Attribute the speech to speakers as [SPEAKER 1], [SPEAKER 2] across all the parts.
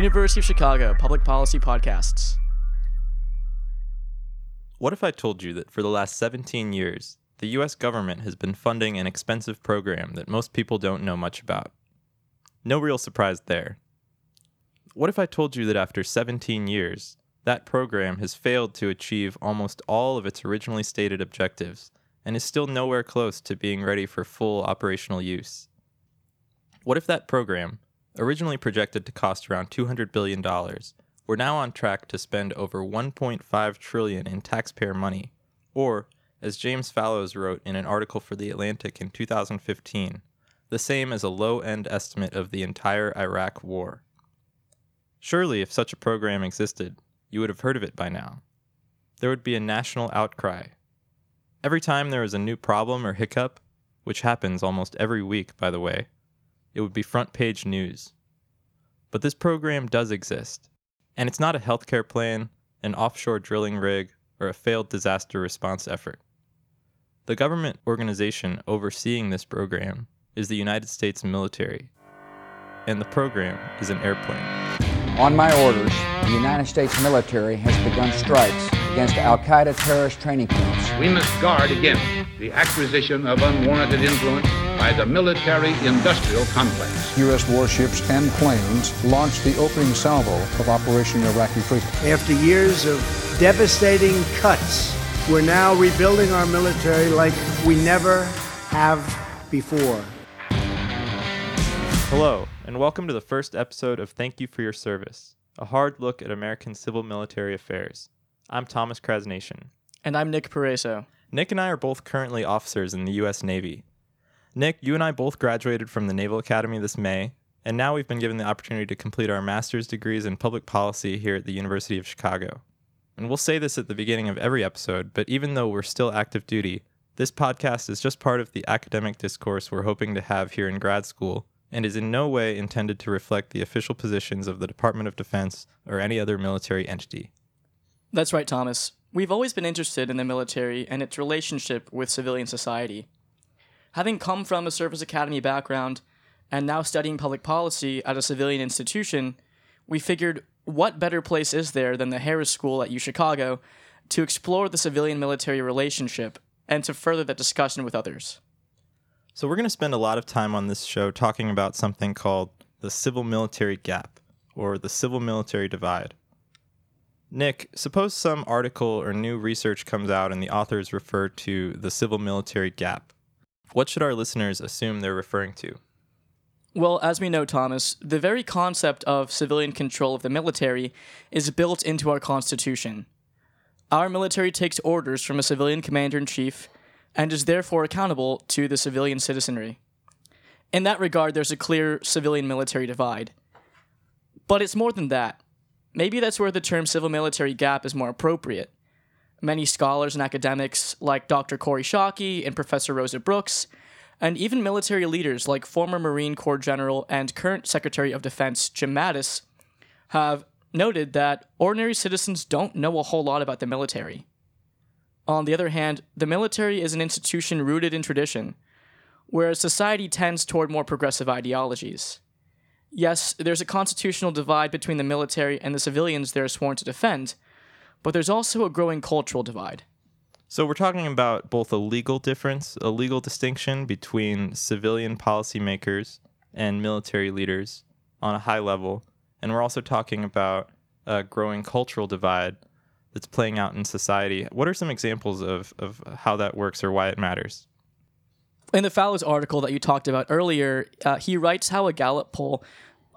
[SPEAKER 1] University of Chicago Public Policy Podcasts.
[SPEAKER 2] What if I told you that for the last 17 years, the US government has been funding an expensive program that most people don't know much about? No real surprise there. What if I told you that after 17 years, that program has failed to achieve almost all of its originally stated objectives and is still nowhere close to being ready for full operational use? What if that program, originally projected to cost around $200 billion, were now on track to spend over 1.5 trillion in taxpayer money, or, as James Fallows wrote in an article for The Atlantic in 2015, the same as a low-end estimate of the entire Iraq war. Surely, if such a program existed, you would have heard of it by now. There would be a national outcry. Every time there is a new problem or hiccup, which happens almost every week, by the way, it would be front page news. But this program does exist, and it's not a healthcare plan, an offshore drilling rig, or a failed disaster response effort. The government organization overseeing this program is the United States military, and the program is an airplane.
[SPEAKER 3] On my orders, the United States military has begun strikes against Al Qaeda terrorist training camps.
[SPEAKER 4] We must guard against the acquisition of unwarranted influence by the military industrial complex.
[SPEAKER 5] U.S. warships and planes launched the opening salvo of Operation Iraqi Freedom.
[SPEAKER 6] After years of devastating cuts, we're now rebuilding our military like we never have before.
[SPEAKER 2] Hello, and welcome to the first episode of Thank You for Your Service, a hard look at American civil military affairs. I'm Thomas Krasnation.
[SPEAKER 1] And I'm Nick Pareso.
[SPEAKER 2] Nick and I are both currently officers in the U.S. Navy. Nick, you and I both graduated from the Naval Academy this May, and now we've been given the opportunity to complete our master's degrees in public policy here at the University of Chicago. And we'll say this at the beginning of every episode, but even though we're still active duty, this podcast is just part of the academic discourse we're hoping to have here in grad school and is in no way intended to reflect the official positions of the Department of Defense or any other military entity.
[SPEAKER 1] That's right, Thomas. We've always been interested in the military and its relationship with civilian society. Having come from a service academy background and now studying public policy at a civilian institution, we figured what better place is there than the Harris School at UChicago to explore the civilian military relationship and to further that discussion with others.
[SPEAKER 2] So, we're going to spend a lot of time on this show talking about something called the civil military gap or the civil military divide. Nick, suppose some article or new research comes out and the authors refer to the civil military gap. What should our listeners assume they're referring to?
[SPEAKER 1] Well, as we know, Thomas, the very concept of civilian control of the military is built into our Constitution. Our military takes orders from a civilian commander in chief and is therefore accountable to the civilian citizenry. In that regard, there's a clear civilian military divide. But it's more than that. Maybe that's where the term civil military gap is more appropriate. Many scholars and academics, like Dr. Kori Schake and Professor Rosa Brooks, and even military leaders like former Marine Corps General and current Secretary of Defense Jim Mattis, have noted that ordinary citizens don't know a whole lot about the military. On the other hand, the military is an institution rooted in tradition, whereas society tends toward more progressive ideologies. Yes, there's a constitutional divide between the military and the civilians they're sworn to defend, but there's also a growing cultural divide.
[SPEAKER 2] So, we're talking about both a legal difference, a legal distinction between civilian policymakers and military leaders on a high level, and we're also talking about a growing cultural divide that's playing out in society. What are some examples of, of how that works or why it matters?
[SPEAKER 1] In the Fallows article that you talked about earlier, uh, he writes how a Gallup poll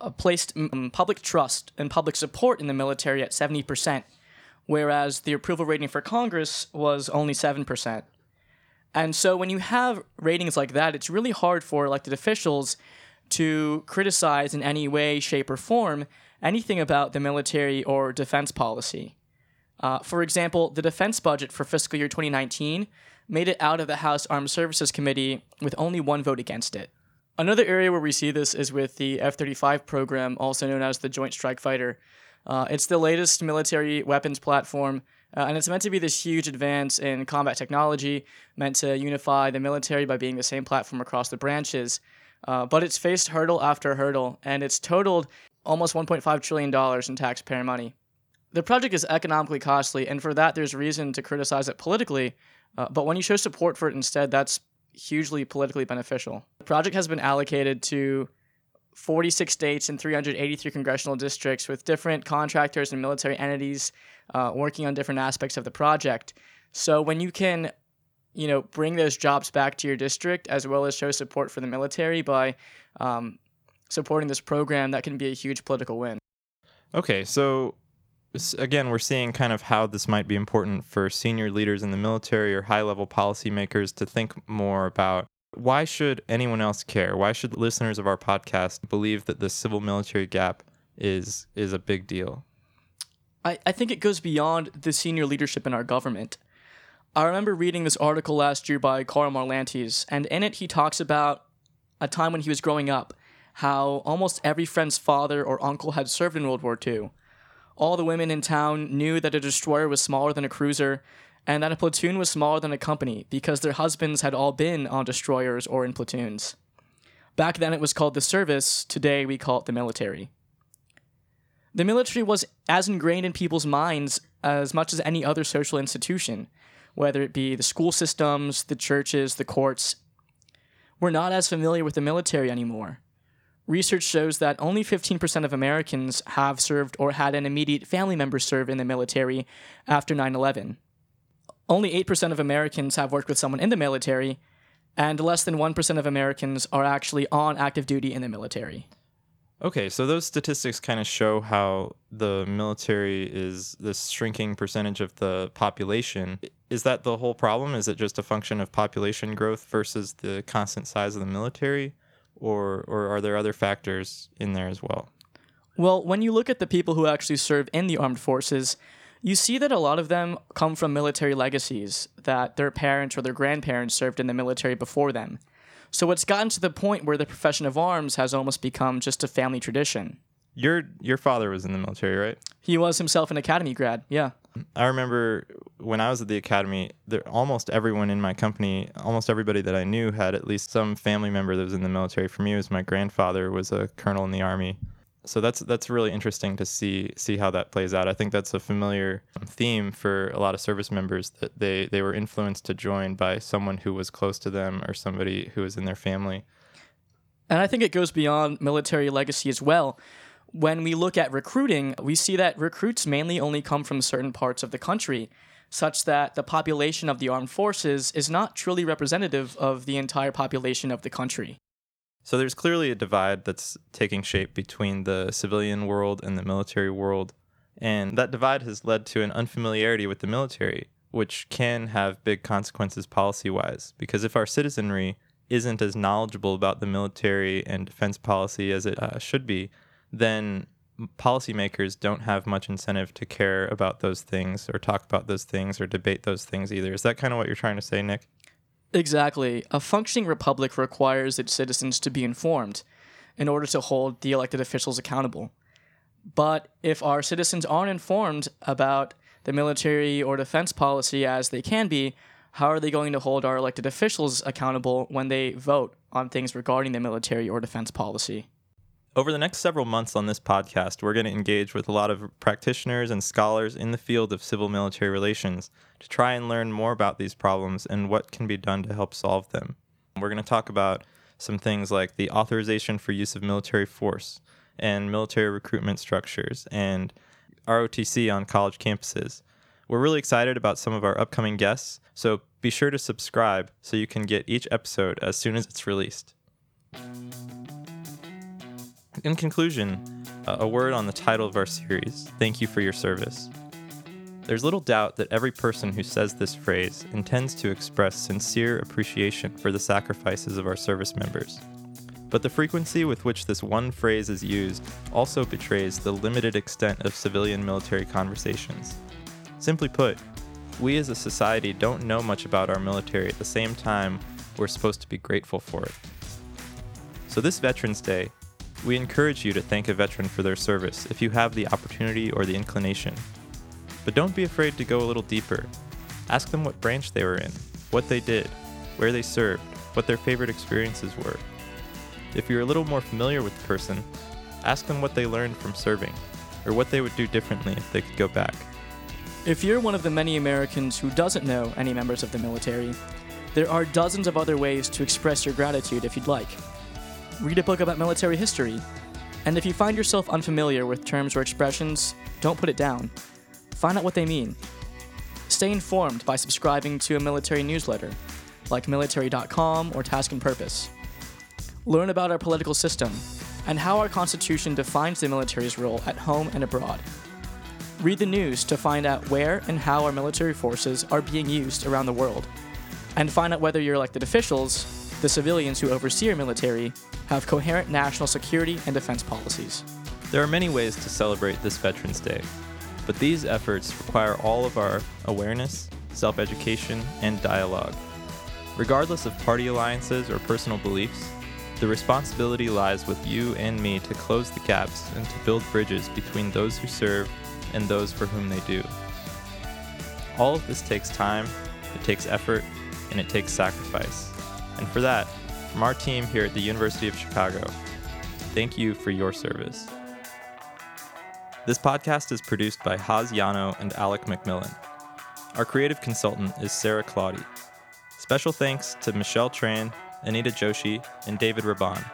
[SPEAKER 1] uh, placed um, public trust and public support in the military at 70%, whereas the approval rating for Congress was only 7%. And so when you have ratings like that, it's really hard for elected officials to criticize in any way, shape, or form anything about the military or defense policy. Uh, for example, the defense budget for fiscal year 2019 made it out of the House Armed Services Committee with only one vote against it. Another area where we see this is with the F 35 program, also known as the Joint Strike Fighter. Uh, it's the latest military weapons platform, uh, and it's meant to be this huge advance in combat technology, meant to unify the military by being the same platform across the branches. uh, but it's faced hurdle after hurdle, and it's totaled almost $1.5 trillion in taxpayer money. The project is economically costly, and for that, there's reason to criticize it politically, uh, but when you show support for it instead, that's hugely politically beneficial. The project has been allocated to 46 states and 383 congressional districts with different contractors and military entities uh, working on different aspects of the project. So when you can, you know, bring those jobs back to your district as well as show support for the military by um, supporting this program, that can be a huge political win.
[SPEAKER 2] Okay, so again, we're seeing kind of how this might be important for senior leaders in the military or high level policymakers to think more about why should anyone else care? Why should listeners of our podcast believe that the civil military gap is is a big deal?
[SPEAKER 1] I, I think it goes beyond the senior leadership in our government. I remember reading this article last year by Karl Marlantes, and in it he talks about a time when he was growing up, how almost every friend's father or uncle had served in World War II. All the women in town knew that a destroyer was smaller than a cruiser, and that a platoon was smaller than a company because their husbands had all been on destroyers or in platoons. Back then it was called the service, today we call it the military. The military was as ingrained in people's minds as much as any other social institution, whether it be the school systems, the churches, the courts. We're not as familiar with the military anymore. Research shows that only 15% of Americans have served or had an immediate family member serve in the military after 9 11. Only 8% of Americans have worked with someone in the military, and less than 1% of Americans are actually on active duty in the military.
[SPEAKER 2] Okay, so those statistics kind of show how the military is this shrinking percentage of the population. Is that the whole problem? Is it just a function of population growth versus the constant size of the military? Or, or are there other factors in there as well?
[SPEAKER 1] Well, when you look at the people who actually serve in the armed forces, you see that a lot of them come from military legacies, that their parents or their grandparents served in the military before them. So it's gotten to the point where the profession of arms has almost become just a family tradition.
[SPEAKER 2] Your your father was in the military, right?
[SPEAKER 1] He was himself an academy grad, yeah.
[SPEAKER 2] I remember when I was at the academy, there, almost everyone in my company, almost everybody that I knew had at least some family member that was in the military. For me, it was my grandfather was a colonel in the army. So that's that's really interesting to see see how that plays out. I think that's a familiar theme for a lot of service members that they they were influenced to join by someone who was close to them or somebody who was in their family.
[SPEAKER 1] And I think it goes beyond military legacy as well. When we look at recruiting, we see that recruits mainly only come from certain parts of the country, such that the population of the armed forces is not truly representative of the entire population of the country.
[SPEAKER 2] So there's clearly a divide that's taking shape between the civilian world and the military world. And that divide has led to an unfamiliarity with the military, which can have big consequences policy wise. Because if our citizenry isn't as knowledgeable about the military and defense policy as it uh, should be, then policymakers don't have much incentive to care about those things or talk about those things or debate those things either. Is that kind of what you're trying to say, Nick?
[SPEAKER 1] Exactly. A functioning republic requires its citizens to be informed in order to hold the elected officials accountable. But if our citizens aren't informed about the military or defense policy as they can be, how are they going to hold our elected officials accountable when they vote on things regarding the military or defense policy?
[SPEAKER 2] Over the next several months on this podcast, we're going to engage with a lot of practitioners and scholars in the field of civil military relations to try and learn more about these problems and what can be done to help solve them. We're going to talk about some things like the authorization for use of military force and military recruitment structures and ROTC on college campuses. We're really excited about some of our upcoming guests, so be sure to subscribe so you can get each episode as soon as it's released. In conclusion, uh, a word on the title of our series Thank you for your service. There's little doubt that every person who says this phrase intends to express sincere appreciation for the sacrifices of our service members. But the frequency with which this one phrase is used also betrays the limited extent of civilian military conversations. Simply put, we as a society don't know much about our military at the same time we're supposed to be grateful for it. So, this Veterans Day, we encourage you to thank a veteran for their service if you have the opportunity or the inclination. But don't be afraid to go a little deeper. Ask them what branch they were in, what they did, where they served, what their favorite experiences were. If you're a little more familiar with the person, ask them what they learned from serving, or what they would do differently if they could go back.
[SPEAKER 1] If you're one of the many Americans who doesn't know any members of the military, there are dozens of other ways to express your gratitude if you'd like. Read a book about military history, and if you find yourself unfamiliar with terms or expressions, don't put it down. Find out what they mean. Stay informed by subscribing to a military newsletter, like military.com or Task and Purpose. Learn about our political system and how our Constitution defines the military's role at home and abroad. Read the news to find out where and how our military forces are being used around the world. And find out whether your elected officials, the civilians who oversee our military, have coherent national security and defense policies.
[SPEAKER 2] There are many ways to celebrate this Veterans Day, but these efforts require all of our awareness, self education, and dialogue. Regardless of party alliances or personal beliefs, the responsibility lies with you and me to close the gaps and to build bridges between those who serve and those for whom they do. All of this takes time, it takes effort, and it takes sacrifice. And for that, from our team here at the University of Chicago, thank you for your service. This podcast is produced by Haz Yano and Alec McMillan. Our creative consultant is Sarah Claudy. Special thanks to Michelle Tran, Anita Joshi, and David Raban.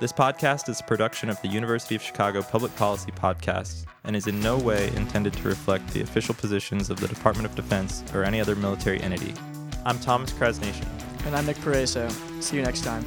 [SPEAKER 2] This podcast is a production of the University of Chicago Public Policy Podcast and is in no way intended to reflect the official positions of the Department of Defense or any other military entity. I'm Thomas Krasnation.
[SPEAKER 1] And I'm Nick Pareso. See you next time.